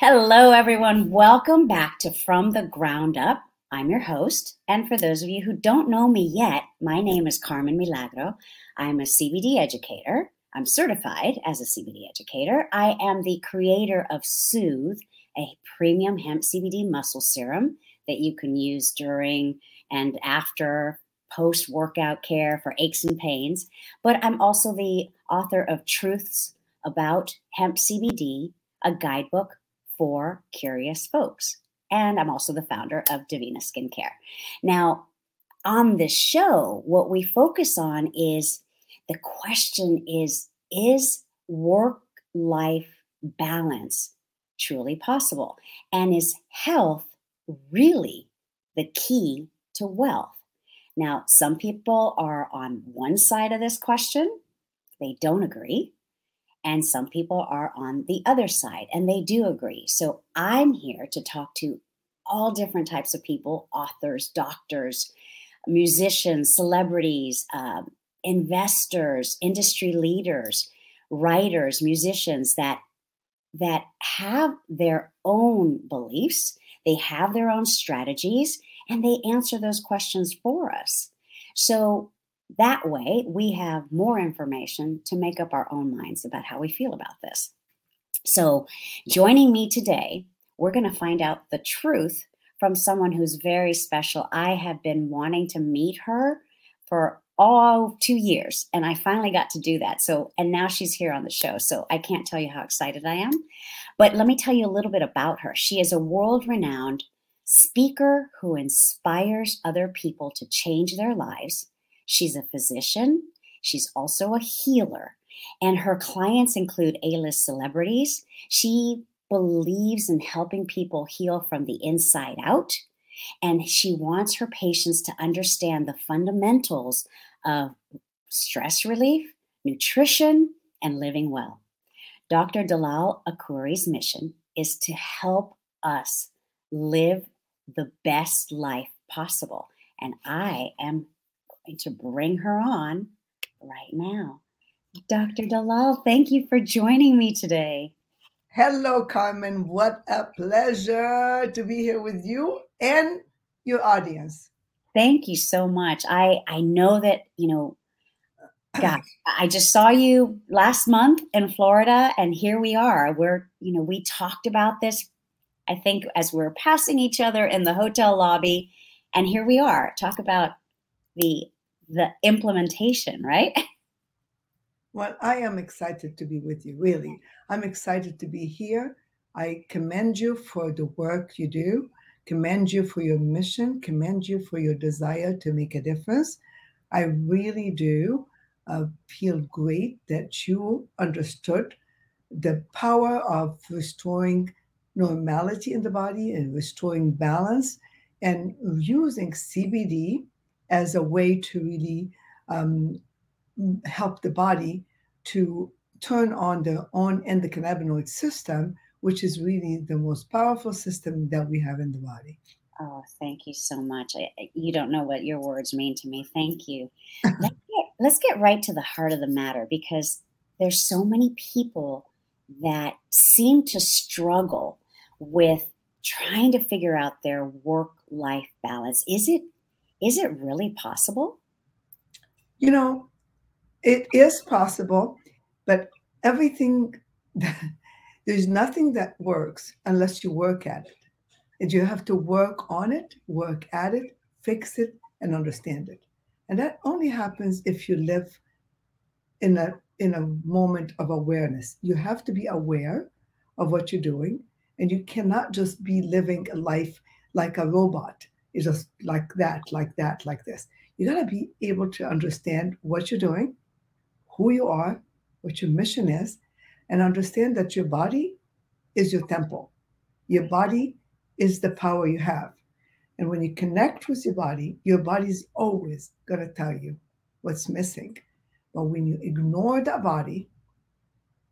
Hello, everyone. Welcome back to From the Ground Up. I'm your host. And for those of you who don't know me yet, my name is Carmen Milagro. I'm a CBD educator. I'm certified as a CBD educator. I am the creator of Soothe, a premium hemp CBD muscle serum that you can use during and after post workout care for aches and pains. But I'm also the author of Truths About Hemp CBD, a guidebook for curious folks. And I'm also the founder of Divina Skincare. Now, on this show, what we focus on is the question is is work life balance truly possible? And is health really the key to wealth? Now, some people are on one side of this question, they don't agree. And some people are on the other side and they do agree. So I'm here to talk to all different types of people authors, doctors, musicians, celebrities, um, investors, industry leaders, writers, musicians that that have their own beliefs, they have their own strategies, and they answer those questions for us. So that way, we have more information to make up our own minds about how we feel about this. So, joining me today, we're going to find out the truth from someone who's very special. I have been wanting to meet her for all two years, and I finally got to do that. So, and now she's here on the show. So, I can't tell you how excited I am. But let me tell you a little bit about her. She is a world renowned speaker who inspires other people to change their lives She's a physician, she's also a healer, and her clients include A list celebrities. She believes in helping people heal from the inside out, and she wants her patients to understand the fundamentals of stress relief, nutrition, and living well. Dr. Dalal Akoury's mission is to help us live the best life possible. And I am to bring her on right now. Dr. Dalal, thank you for joining me today. Hello, Carmen. What a pleasure to be here with you and your audience. Thank you so much. I I know that, you know, God, I just saw you last month in Florida and here we are. We're, you know, we talked about this I think as we we're passing each other in the hotel lobby and here we are. Talk about the the implementation, right? Well, I am excited to be with you, really. I'm excited to be here. I commend you for the work you do, commend you for your mission, commend you for your desire to make a difference. I really do uh, feel great that you understood the power of restoring normality in the body and restoring balance and using CBD as a way to really um, help the body to turn on the on endocannabinoid system, which is really the most powerful system that we have in the body. Oh, thank you so much. I, you don't know what your words mean to me. Thank you. let's, get, let's get right to the heart of the matter because there's so many people that seem to struggle with trying to figure out their work life balance. Is it is it really possible? You know, it is possible, but everything, there's nothing that works unless you work at it. And you have to work on it, work at it, fix it, and understand it. And that only happens if you live in a in a moment of awareness. You have to be aware of what you're doing, and you cannot just be living a life like a robot is just like that, like that, like this. You got to be able to understand what you're doing, who you are, what your mission is, and understand that your body is your temple. Your body is the power you have. And when you connect with your body, your body's always going to tell you what's missing. But when you ignore that body,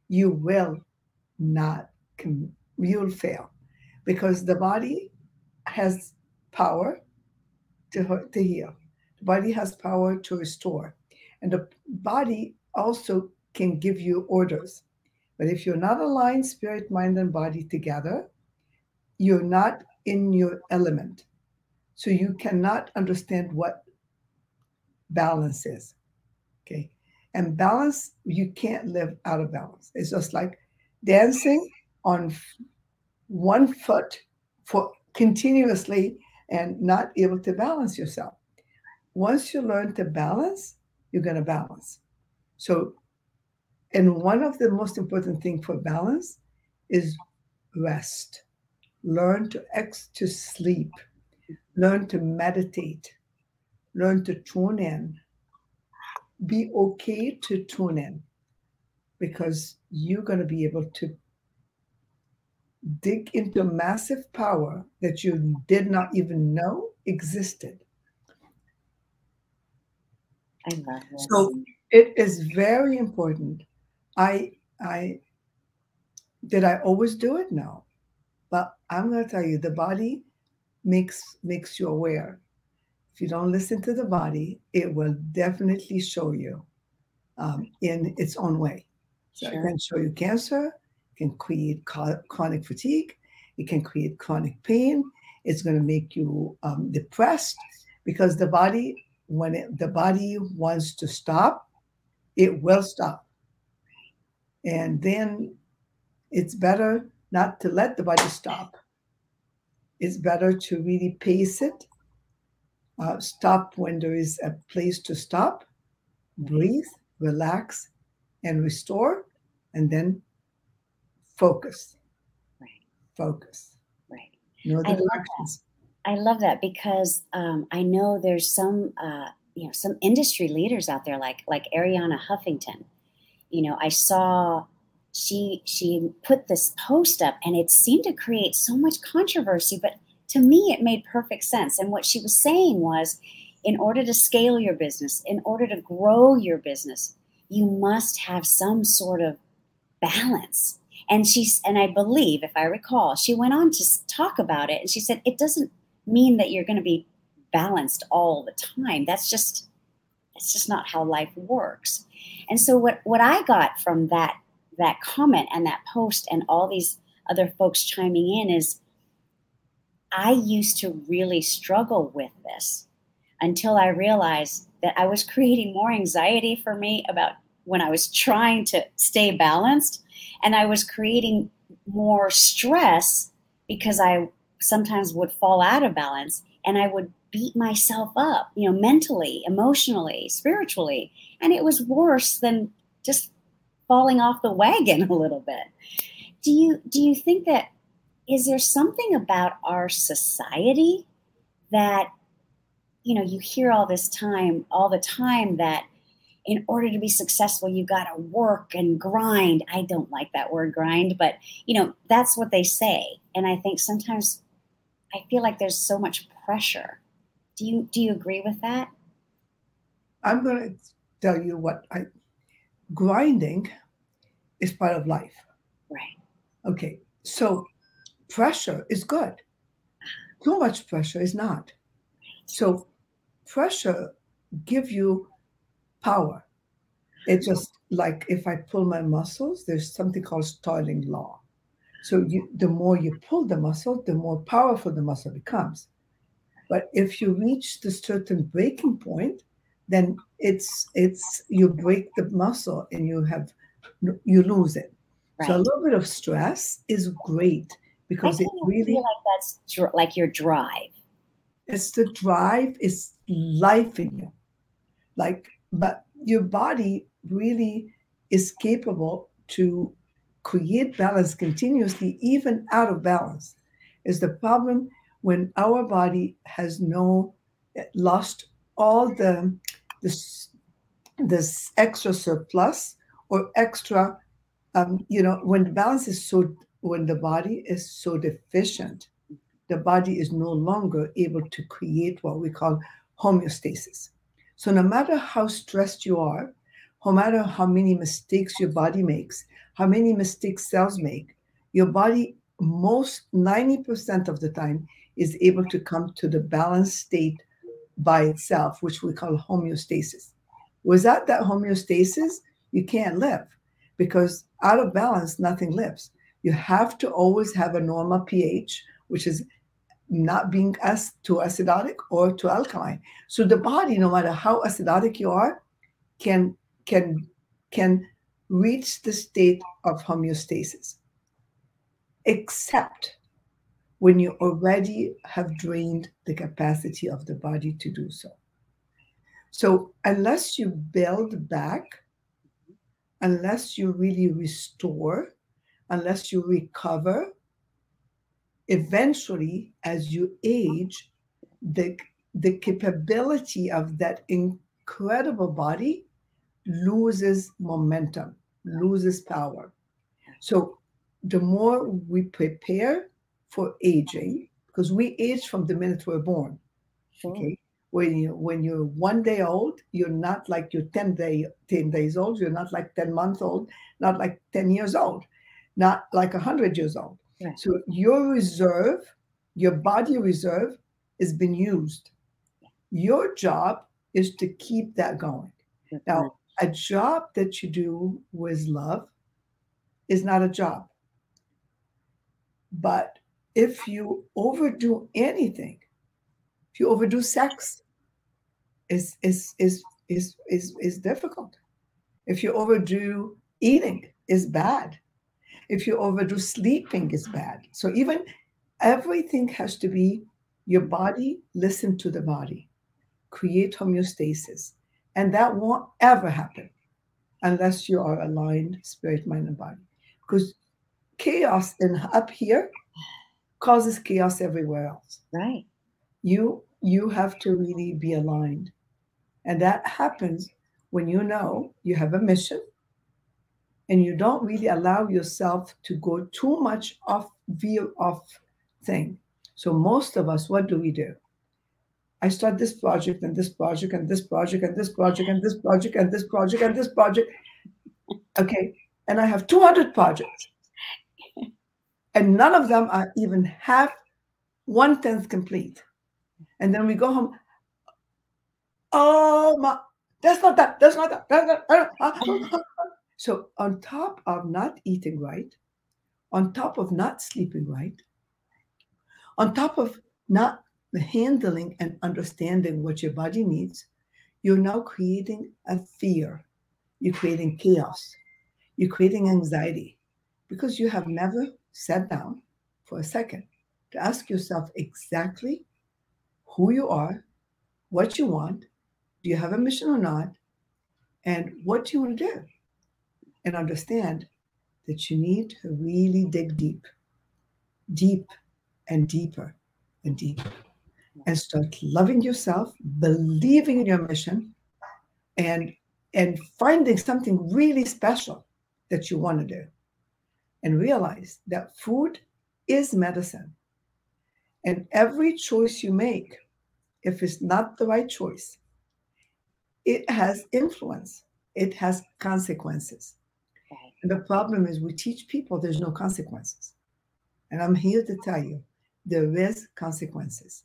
you will not, you'll fail because the body has power to, to heal. The body has power to restore. And the body also can give you orders. But if you're not aligned, spirit, mind, and body together, you're not in your element. So you cannot understand what balance is. Okay. And balance, you can't live out of balance. It's just like dancing on one foot for continuously and not able to balance yourself. Once you learn to balance, you're going to balance. So, and one of the most important thing for balance is rest. Learn to ex to sleep. Learn to meditate. Learn to tune in. Be okay to tune in because you're going to be able to dig into massive power that you did not even know existed. I love that. So it is very important. I I did I always do it? No. But I'm gonna tell you the body makes makes you aware. If you don't listen to the body, it will definitely show you um, in its own way. So sure. it can show you cancer, can create chronic fatigue, it can create chronic pain, it's going to make you um, depressed because the body when it, the body wants to stop, it will stop. And then it's better not to let the body stop. It's better to really pace it, uh, stop when there is a place to stop, breathe, relax, and restore, and then focus. Right. Focus. Right. Know the directions. I love that because um, I know there's some uh, you know some industry leaders out there like like Arianna Huffington. You know, I saw she she put this post up and it seemed to create so much controversy, but to me it made perfect sense. And what she was saying was in order to scale your business, in order to grow your business, you must have some sort of balance. And she's and I believe, if I recall, she went on to talk about it and she said it doesn't mean that you're going to be balanced all the time. That's just it's just not how life works. And so what what I got from that that comment and that post and all these other folks chiming in is I used to really struggle with this until I realized that I was creating more anxiety for me about when I was trying to stay balanced and I was creating more stress because I sometimes would fall out of balance and I would beat myself up, you know, mentally, emotionally, spiritually. And it was worse than just falling off the wagon a little bit. Do you do you think that is there something about our society that you know, you hear all this time all the time that in order to be successful you got to work and grind. I don't like that word grind, but you know, that's what they say. And I think sometimes I feel like there's so much pressure. Do you do you agree with that? I'm going to tell you what I grinding is part of life. Right. Okay. So pressure is good. Too much pressure is not. So pressure give you power. It's just like if I pull my muscles, there's something called Starling law. So you, the more you pull the muscle, the more powerful the muscle becomes. But if you reach the certain breaking point, then it's it's you break the muscle and you have you lose it. Right. So a little bit of stress is great because it really feel like that's dr- like your drive. It's the drive. It's life in you, like but your body really is capable to create balance continuously, even out of balance, is the problem when our body has no lost all the this this extra surplus or extra um, you know when the balance is so when the body is so deficient the body is no longer able to create what we call homeostasis so no matter how stressed you are no matter how many mistakes your body makes how many mistakes cells make, your body most 90% of the time is able to come to the balanced state by itself, which we call homeostasis. Without that homeostasis, you can't live because out of balance, nothing lives. You have to always have a normal pH which is not being as too acidotic or too alkaline. So the body, no matter how acidotic you are, can can can reach the state of homeostasis, except when you already have drained the capacity of the body to do so. So unless you build back, unless you really restore, unless you recover, eventually, as you age, the, the capability of that incredible body loses momentum, loses power. So the more we prepare for aging, because we age from the minute we're born. Sure. Okay. When you when you're one day old, you're not like you're 10 day 10 days old, you're not like 10 months old, not like 10 years old, not like 100 years old. Right. So your reserve, your body reserve, has been used. Your job is to keep that going. Now, a job that you do with love is not a job. But if you overdo anything, if you overdo sex, is is is is is is difficult. If you overdo eating, is bad. If you overdo sleeping, is mm-hmm. bad. So even everything has to be your body. Listen to the body. Create homeostasis and that won't ever happen unless you are aligned spirit, mind, and body. Because chaos in up here causes chaos everywhere else. Right. You you have to really be aligned. And that happens when you know you have a mission and you don't really allow yourself to go too much off view off thing. So most of us, what do we do? I start this project and this project and this project and this project and this project and this project and this project. Okay. And I have 200 projects. And none of them are even half one tenth complete. And then we go home. Oh my, that's not that. That's not that. That's not, that. So on top of not eating right, on top of not sleeping right, on top of not handling and understanding what your body needs, you're now creating a fear. You're creating chaos. You're creating anxiety because you have never sat down for a second to ask yourself exactly who you are, what you want, do you have a mission or not, and what do you want to do? And understand that you need to really dig deep, deep and deeper and deeper and start loving yourself, believing in your mission, and and finding something really special that you want to do. And realize that food is medicine. And every choice you make, if it's not the right choice, it has influence, it has consequences. And the problem is we teach people there's no consequences. And I'm here to tell you there is consequences.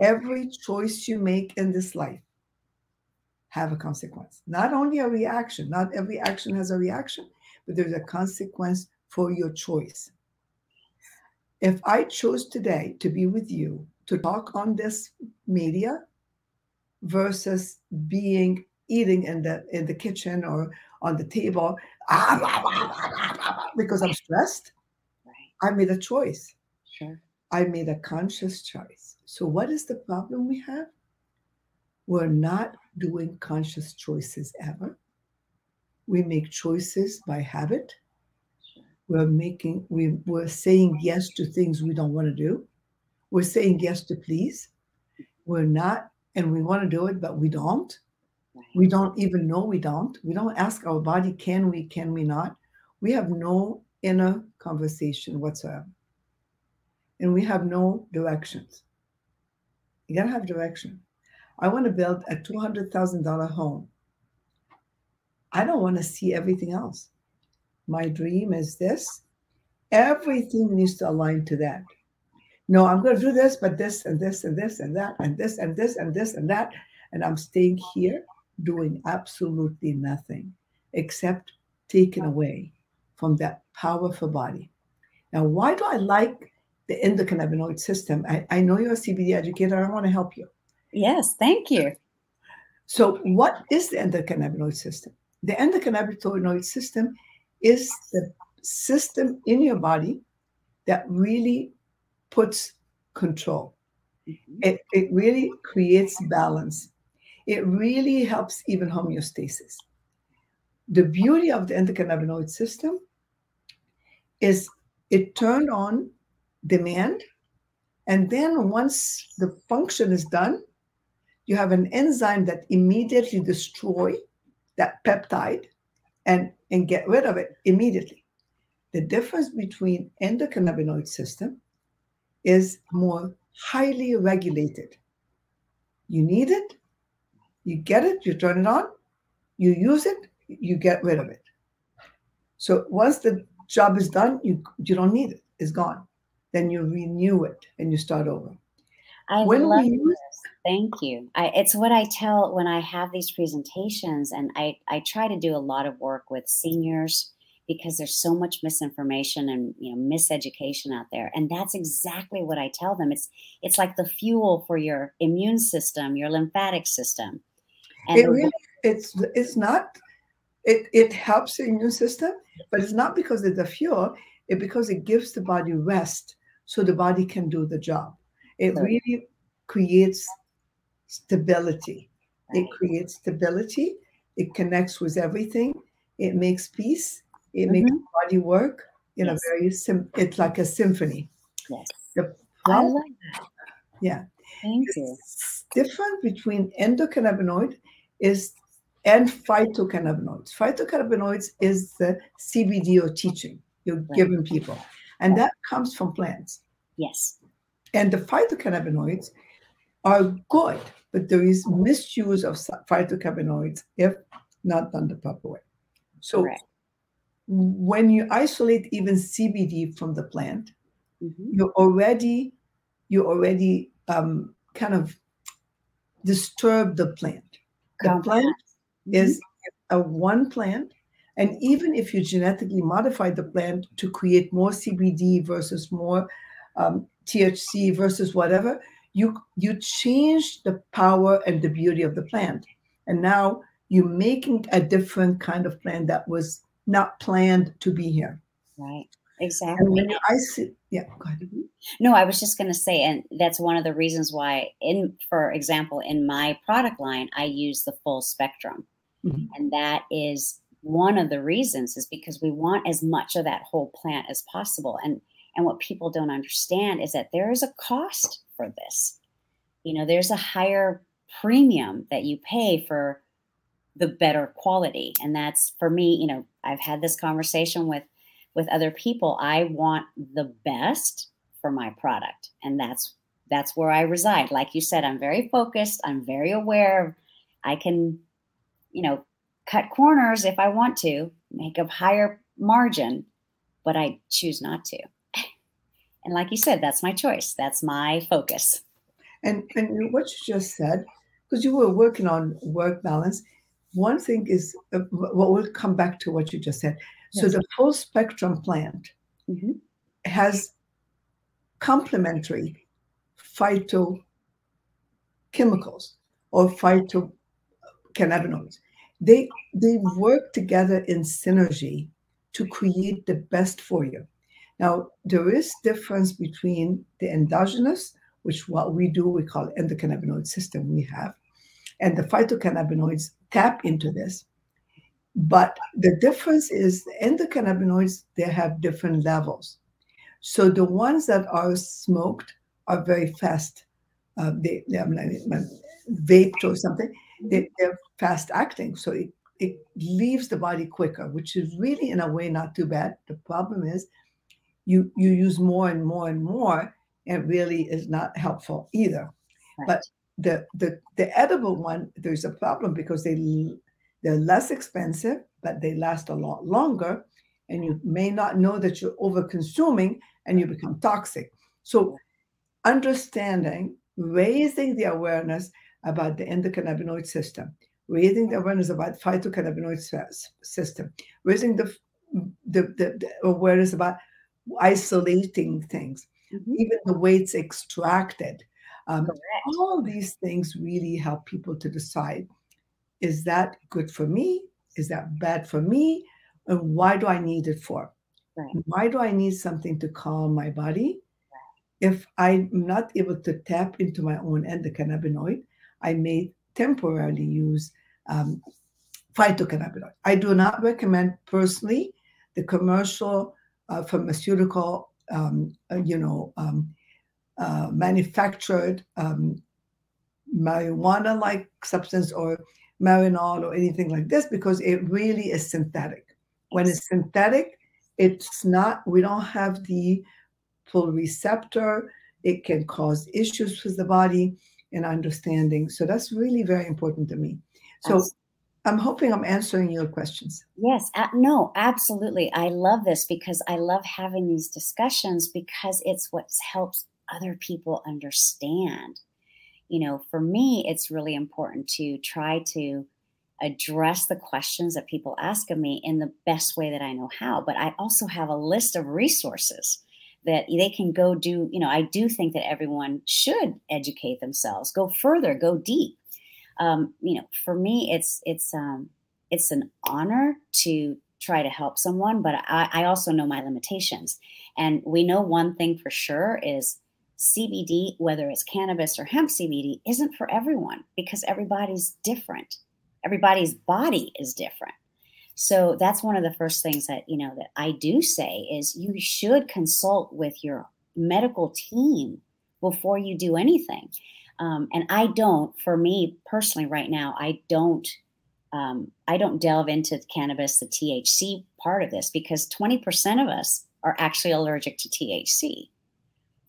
Every choice you make in this life have a consequence. Not only a reaction not every action has a reaction but there's a consequence for your choice. If i chose today to be with you to talk on this media versus being eating in the in the kitchen or on the table because i'm stressed i made a choice sure i made a conscious choice so, what is the problem we have? We're not doing conscious choices ever. We make choices by habit. We're making, we, we're saying yes to things we don't want to do. We're saying yes to please. We're not, and we want to do it, but we don't. We don't even know we don't. We don't ask our body, can we, can we not? We have no inner conversation whatsoever. And we have no directions. You gotta have direction. I want to build a $200,000 home. I don't want to see everything else. My dream is this. Everything needs to align to that. No, I'm to do this, but this and this and this and that and this and this and this and that. And I'm staying here doing absolutely nothing except taken away from that powerful body. Now, why do I like the endocannabinoid system. I, I know you're a CBD educator. I want to help you. Yes, thank you. So, what is the endocannabinoid system? The endocannabinoid system is the system in your body that really puts control. Mm-hmm. It, it really creates balance. It really helps even homeostasis. The beauty of the endocannabinoid system is it turned on demand. And then once the function is done, you have an enzyme that immediately destroy that peptide and, and get rid of it immediately. The difference between endocannabinoid system is more highly regulated. You need it, you get it, you turn it on, you use it, you get rid of it. So once the job is done, you you don't need it, it's gone. Then you renew it and you start over. I when love we use, this. Thank you. I, it's what I tell when I have these presentations, and I, I try to do a lot of work with seniors because there's so much misinformation and you know miseducation out there and that's exactly what i tell them it's it's like the fuel for your immune system your lymphatic system and it really it's it's not it it helps the immune system but it's not because it's the fuel it because it gives the body rest so the body can do the job it right. really creates stability right. it creates stability it connects with everything it makes peace it mm-hmm. makes the body work in yes. a very sim. It's like a symphony. Yes. The problem, I like that. Yeah. Thank you. Different between endocannabinoid is and phytocannabinoids. Phytocannabinoids is the CBD you're teaching, you're right. giving people, and that comes from plants. Yes. And the phytocannabinoids are good, but there is misuse of phytocannabinoids if not done the proper way. So when you isolate even CBD from the plant, mm-hmm. you already you already um, kind of disturb the plant. The plant mm-hmm. is a one plant, and even if you genetically modify the plant to create more CBD versus more um, THC versus whatever, you you change the power and the beauty of the plant, and now you're making a different kind of plant that was not planned to be here. Right. Exactly. I see, yeah, go ahead. Mm-hmm. No, I was just going to say, and that's one of the reasons why, in for example, in my product line, I use the full spectrum, mm-hmm. and that is one of the reasons is because we want as much of that whole plant as possible. And and what people don't understand is that there is a cost for this. You know, there's a higher premium that you pay for the better quality and that's for me you know i've had this conversation with with other people i want the best for my product. And that's that's where i reside. Like you said i'm very focused. I'm very aware i can you know cut corners if i want to make a higher margin but i choose not to. And like you said that's my choice. That's my focus. And and what you just said because you were working on work balance one thing is, uh, well, we'll come back to what you just said. Yes. So the full spectrum plant mm-hmm. has complementary phytochemicals or phytocannabinoids. They they work together in synergy to create the best for you. Now there is difference between the endogenous, which what we do we call endocannabinoid system we have, and the phytocannabinoids tap into this. But the difference is in the cannabinoids, they have different levels. So the ones that are smoked are very fast. Uh, they, they like, vaped or something, they, they're fast acting. So it, it leaves the body quicker, which is really, in a way, not too bad. The problem is you, you use more and more and more, and really is not helpful either. Right. But the the the edible one there's a problem because they they're less expensive but they last a lot longer and you may not know that you're over consuming and you become toxic so understanding raising the awareness about the endocannabinoid system raising the awareness about phytocannabinoid system raising the the, the, the awareness about isolating things mm-hmm. even the way it's extracted. Um, all these things really help people to decide is that good for me? Is that bad for me? And why do I need it for? Right. Why do I need something to calm my body? Right. If I'm not able to tap into my own endocannabinoid, I may temporarily use um, phytocannabinoid. I do not recommend personally the commercial uh, pharmaceutical, um, uh, you know, um, uh, manufactured um, marijuana-like substance or marinol or anything like this because it really is synthetic. When it's synthetic, it's not. We don't have the full receptor. It can cause issues with the body and understanding. So that's really very important to me. So I'm hoping I'm answering your questions. Yes, uh, no, absolutely. I love this because I love having these discussions because it's what helps other people understand. You know, for me, it's really important to try to address the questions that people ask of me in the best way that I know how. But I also have a list of resources that they can go do. You know, I do think that everyone should educate themselves, go further, go deep um, you know, for me, it's it's um, it's an honor to try to help someone, but I, I also know my limitations. And we know one thing for sure is CBD, whether it's cannabis or hemp CBD, isn't for everyone because everybody's different. Everybody's body is different. So that's one of the first things that you know that I do say is you should consult with your medical team before you do anything. Um, and I don't, for me personally, right now, I don't, um, I don't delve into cannabis, the THC part of this, because 20% of us are actually allergic to THC.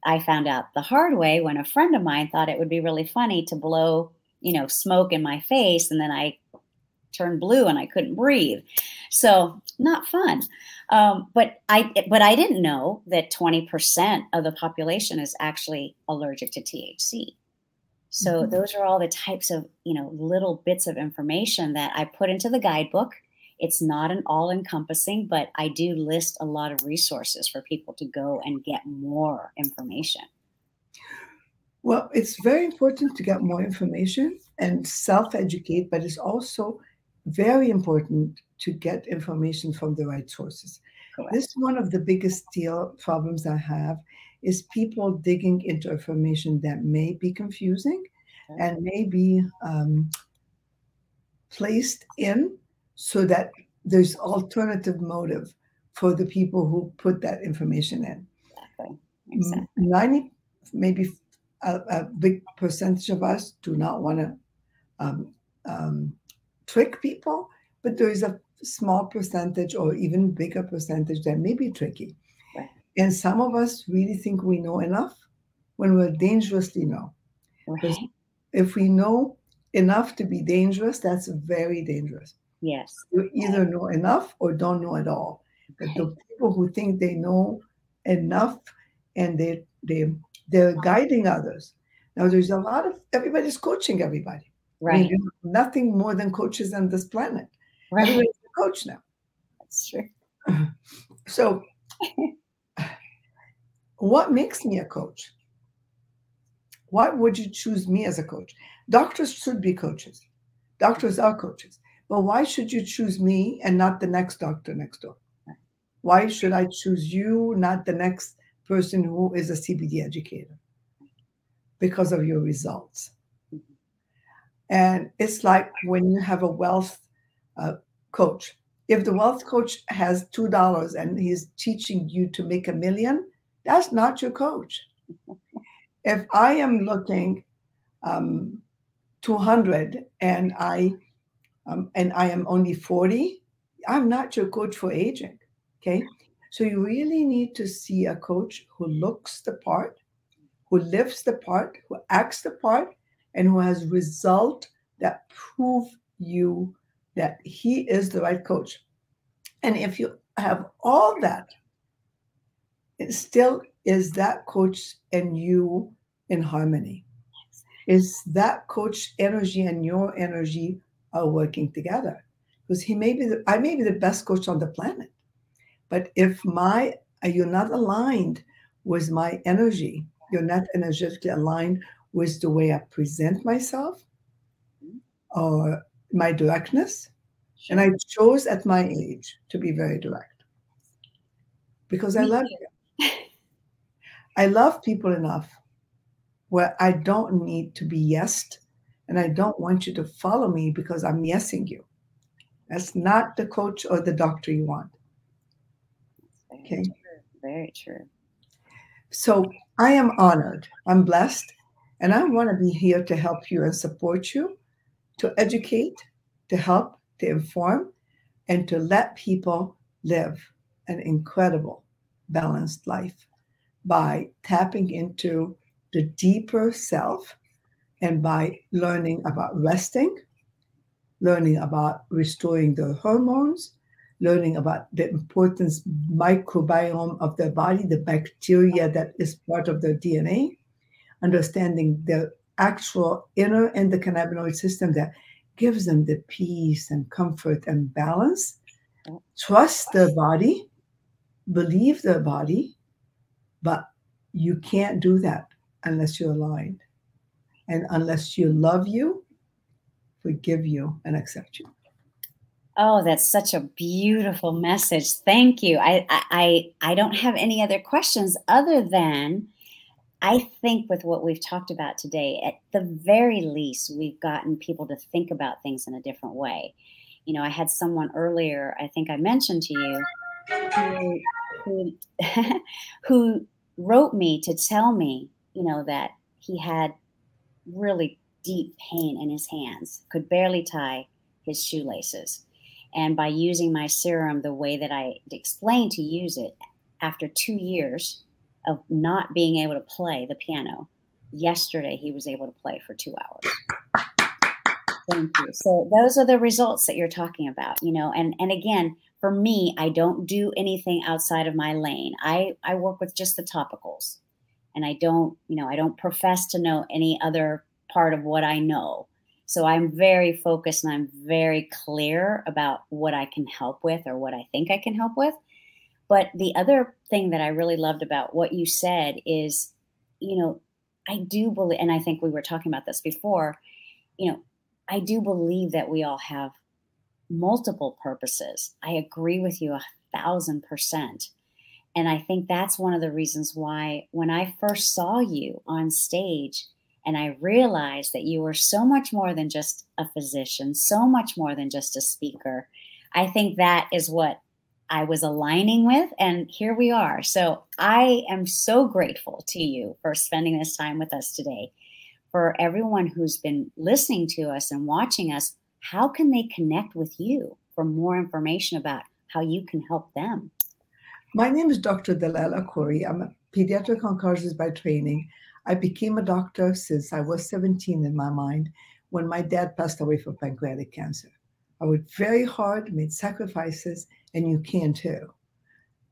I found out the hard way when a friend of mine thought it would be really funny to blow, you know, smoke in my face, and then I turned blue and I couldn't breathe. So not fun. Um, but I but I didn't know that 20% of the population is actually allergic to THC. So mm-hmm. those are all the types of, you know, little bits of information that I put into the guidebook. It's not an all encompassing, but I do list a lot of resources for people to go and get more information. Well, it's very important to get more information and self educate, but it's also very important to get information from the right sources. Correct. This is one of the biggest deal problems I have is people digging into information that may be confusing okay. and may be um, placed in so that there's alternative motive for the people who put that information in. Exactly. exactly. 90, maybe a, a, big percentage of us do not want to um, um, trick people, but there is a small percentage or even bigger percentage that may be tricky. Right. And some of us really think we know enough when we're dangerously know. Because if we know enough to be dangerous, that's very dangerous. Yes. You either know enough or don't know at all. But the people who think they know enough and they they they're guiding others. Now there's a lot of everybody's coaching everybody. Right. I mean, nothing more than coaches on this planet. Right. Everybody's a coach now. That's true. So what makes me a coach? Why would you choose me as a coach? Doctors should be coaches. Doctors are coaches. But why should you choose me and not the next doctor next door? Why should I choose you, not the next person who is a CBD educator? Because of your results. And it's like when you have a wealth uh, coach. If the wealth coach has $2 and he's teaching you to make a million, that's not your coach. If I am looking um, 200 and I um, and I am only 40, I'm not your coach for aging. Okay. So you really need to see a coach who looks the part, who lives the part, who acts the part, and who has result that prove you that he is the right coach. And if you have all that, it still is that coach and you in harmony. Is that coach energy and your energy are working together? Because he may be, the, I may be the best coach on the planet, but if my you're not aligned with my energy. You're not energetically aligned with the way I present myself or my directness. Sure. And I chose at my age to be very direct because Me I love you. I love people enough where I don't need to be yesed and I don't want you to follow me because I'm yesing you. That's not the coach or the doctor you want. Very okay. True. Very true. So I am honored. I'm blessed. And I want to be here to help you and support you, to educate, to help, to inform, and to let people live an incredible, balanced life by tapping into the deeper self and by learning about resting, learning about restoring the hormones, learning about the importance microbiome of the body, the bacteria that is part of the DNA, understanding the actual inner endocannabinoid system that gives them the peace and comfort and balance. Trust their body, believe their body, but you can't do that unless you're aligned and unless you love you, forgive you, and accept you. Oh, that's such a beautiful message. Thank you. I I I don't have any other questions other than I think with what we've talked about today, at the very least, we've gotten people to think about things in a different way. You know, I had someone earlier, I think I mentioned to you, who who, who wrote me to tell me, you know, that he had really deep pain in his hands, could barely tie his shoelaces. And by using my serum the way that I explained to use it, after two years of not being able to play the piano, yesterday he was able to play for two hours. Thank you. So those are the results that you're talking about, you know, and and again, for me, I don't do anything outside of my lane. I I work with just the topicals. And I don't, you know, I don't profess to know any other part of what I know. So I'm very focused and I'm very clear about what I can help with or what I think I can help with. But the other thing that I really loved about what you said is, you know, I do believe, and I think we were talking about this before, you know, I do believe that we all have multiple purposes. I agree with you a thousand percent. And I think that's one of the reasons why when I first saw you on stage, and I realized that you were so much more than just a physician, so much more than just a speaker. I think that is what I was aligning with. And here we are. So I am so grateful to you for spending this time with us today. For everyone who's been listening to us and watching us, how can they connect with you for more information about how you can help them? My name is Dr. Dalal Akoury. I'm a pediatric oncologist by training. I became a doctor since I was 17 in my mind when my dad passed away from pancreatic cancer. I worked very hard, made sacrifices, and you can too.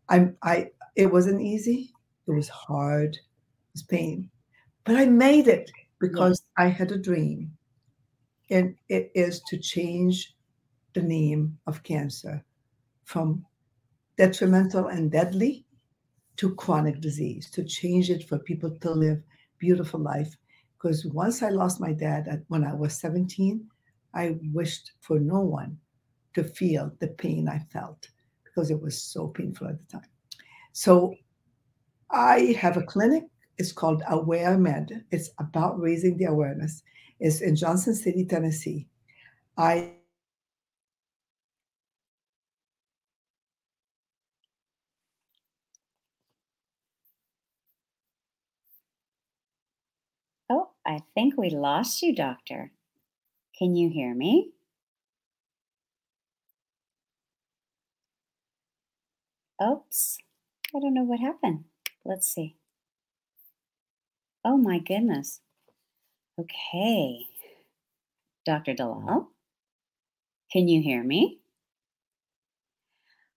I, I, it wasn't easy. It was hard. It was pain, but I made it because I had a dream, and it is to change the name of cancer from detrimental and deadly to chronic disease, to change it for people to live beautiful life. Because once I lost my dad when I was 17, I wished for no one to feel the pain I felt because it was so painful at the time. So I have a clinic. It's called Aware Med. It's about raising the awareness. It's in Johnson City, Tennessee. I I think we lost you, Doctor. Can you hear me? Oops, I don't know what happened. Let's see. Oh my goodness. Okay. Dr. Dalal, can you hear me?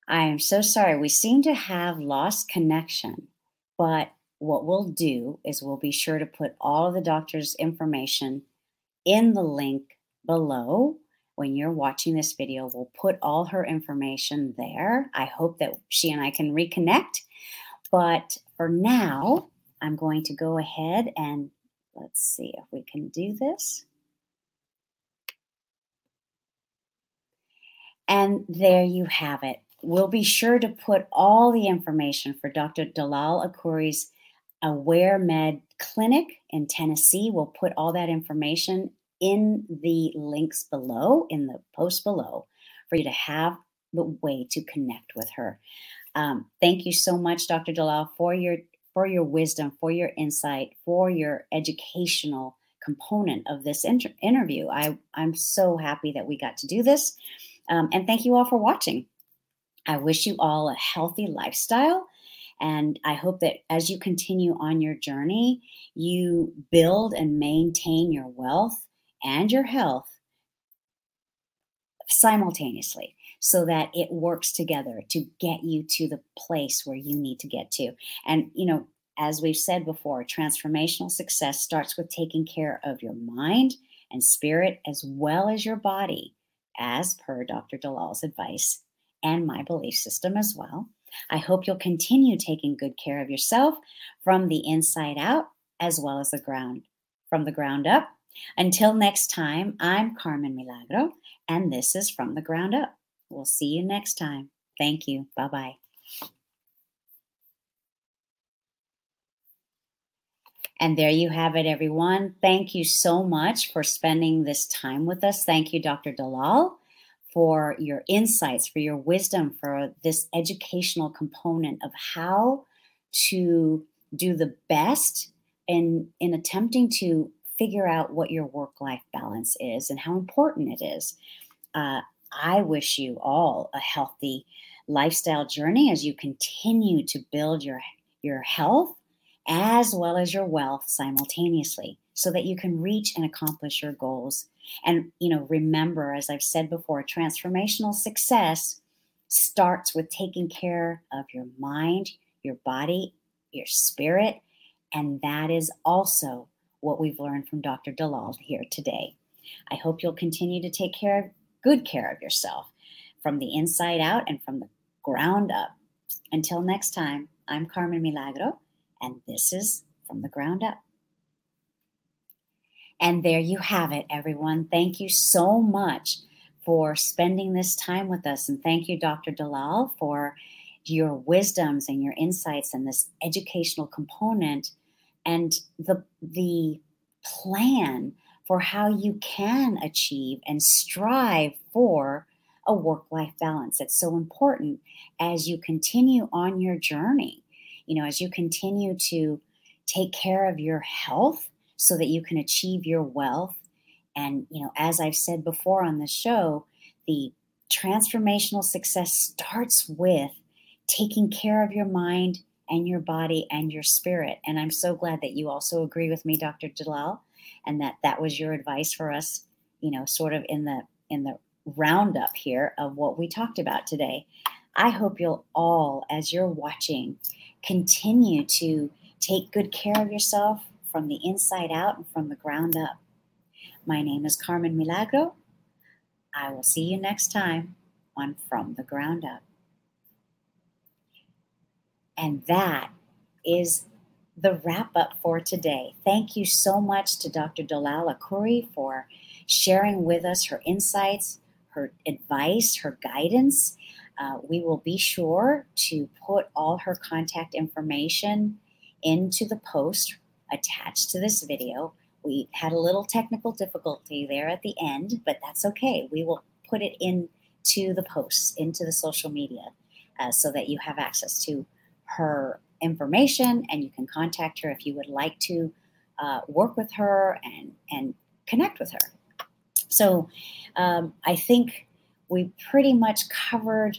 I am so sorry. We seem to have lost connection, but what we'll do is we'll be sure to put all of the doctor's information in the link below. When you're watching this video, we'll put all her information there. I hope that she and I can reconnect. But for now, I'm going to go ahead and let's see if we can do this. And there you have it. We'll be sure to put all the information for Dr. Dalal Akoury's Aware Med Clinic in Tennessee. We'll put all that information in the links below, in the post below, for you to have the way to connect with her. Um, thank you so much, Dr. Dalal, for your for your wisdom, for your insight, for your educational component of this inter- interview. I, I'm so happy that we got to do this. Um, and thank you all for watching. I wish you all a healthy lifestyle. And I hope that as you continue on your journey, you build and maintain your wealth and your health simultaneously so that it works together to get you to the place where you need to get to. And, you know, as we've said before, transformational success starts with taking care of your mind and spirit as well as your body as per Dr. Dalal's advice and my belief system as well. I hope you'll continue taking good care of yourself from the inside out as well as the ground from the ground up. Until next time, I'm Carmen Milagro, and this is From the Ground Up. We'll see you next time. Thank you. Bye bye. And there you have it, everyone. Thank you so much for spending this time with us. Thank you, Dr. Dalal, for your insights, for your wisdom, for this educational component of how to do the best in, in attempting to figure out what your work life balance is and how important it is. Uh, I wish you all a healthy lifestyle journey as you continue to build your, your health as well as your wealth simultaneously so that you can reach and accomplish your goals. And, you know, remember, as I've said before, transformational success starts with taking care of your mind, your body, your spirit. And that is also what we've learned from Dr. Dalal here today. I hope you'll continue to take care of good care of yourself from the inside out and from the ground up. Until next time, I'm Carmen Milagro and this is from the ground up. And there you have it, everyone. Thank you so much for spending this time with us. And thank you, Dr. Dalal, for your wisdoms and your insights and this educational component and the, the plan for how you can achieve and strive for a work life balance. It's so important as you continue on your journey you know, as you continue to take care of your health so that you can achieve your wealth. And, you know, as I've said before on the show, the transformational success starts with taking care of your mind and your body and your spirit. And I'm so glad that you also agree with me, Dr. Dalal, and that that was your advice for us, you know, sort of in the in the roundup here of what we talked about today. I hope you'll all, as you're watching, continue to take good care of yourself from the inside out and from the ground up. My name is Carmen Milagro. I will see you next time on From the Ground Up. And that is the wrap up for today. Thank you so much to Dr. Dalal Akoury for sharing with us her insights, her advice, her guidance. Uh, we will be sure to put all her contact information into the post attached to this video. We had a little technical difficulty there at the end, but that's okay. We will put it into the posts, into the social media, uh, so that you have access to her information and you can contact her if you would like to uh, work with her and, and connect with her. So um, I think we pretty much covered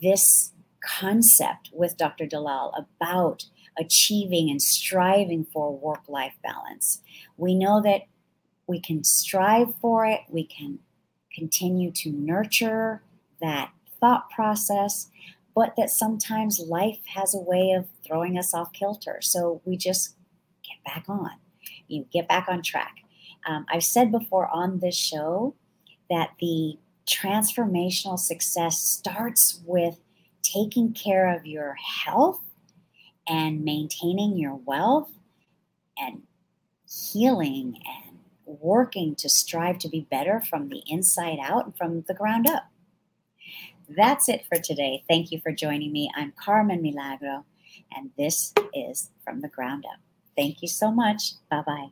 this concept with Dr. Dalal about achieving and striving for work life balance. We know that we can strive for it, we can continue to nurture that thought process, but that sometimes life has a way of throwing us off kilter. So we just get back on, you get back on track. Um, I've said before on this show that the transformational success starts with taking care of your health and maintaining your wealth and healing and working to strive to be better from the inside out and from the ground up. That's it for today. Thank you for joining me. I'm Carmen Milagro, and this is From the Ground Up. Thank you so much. Bye bye.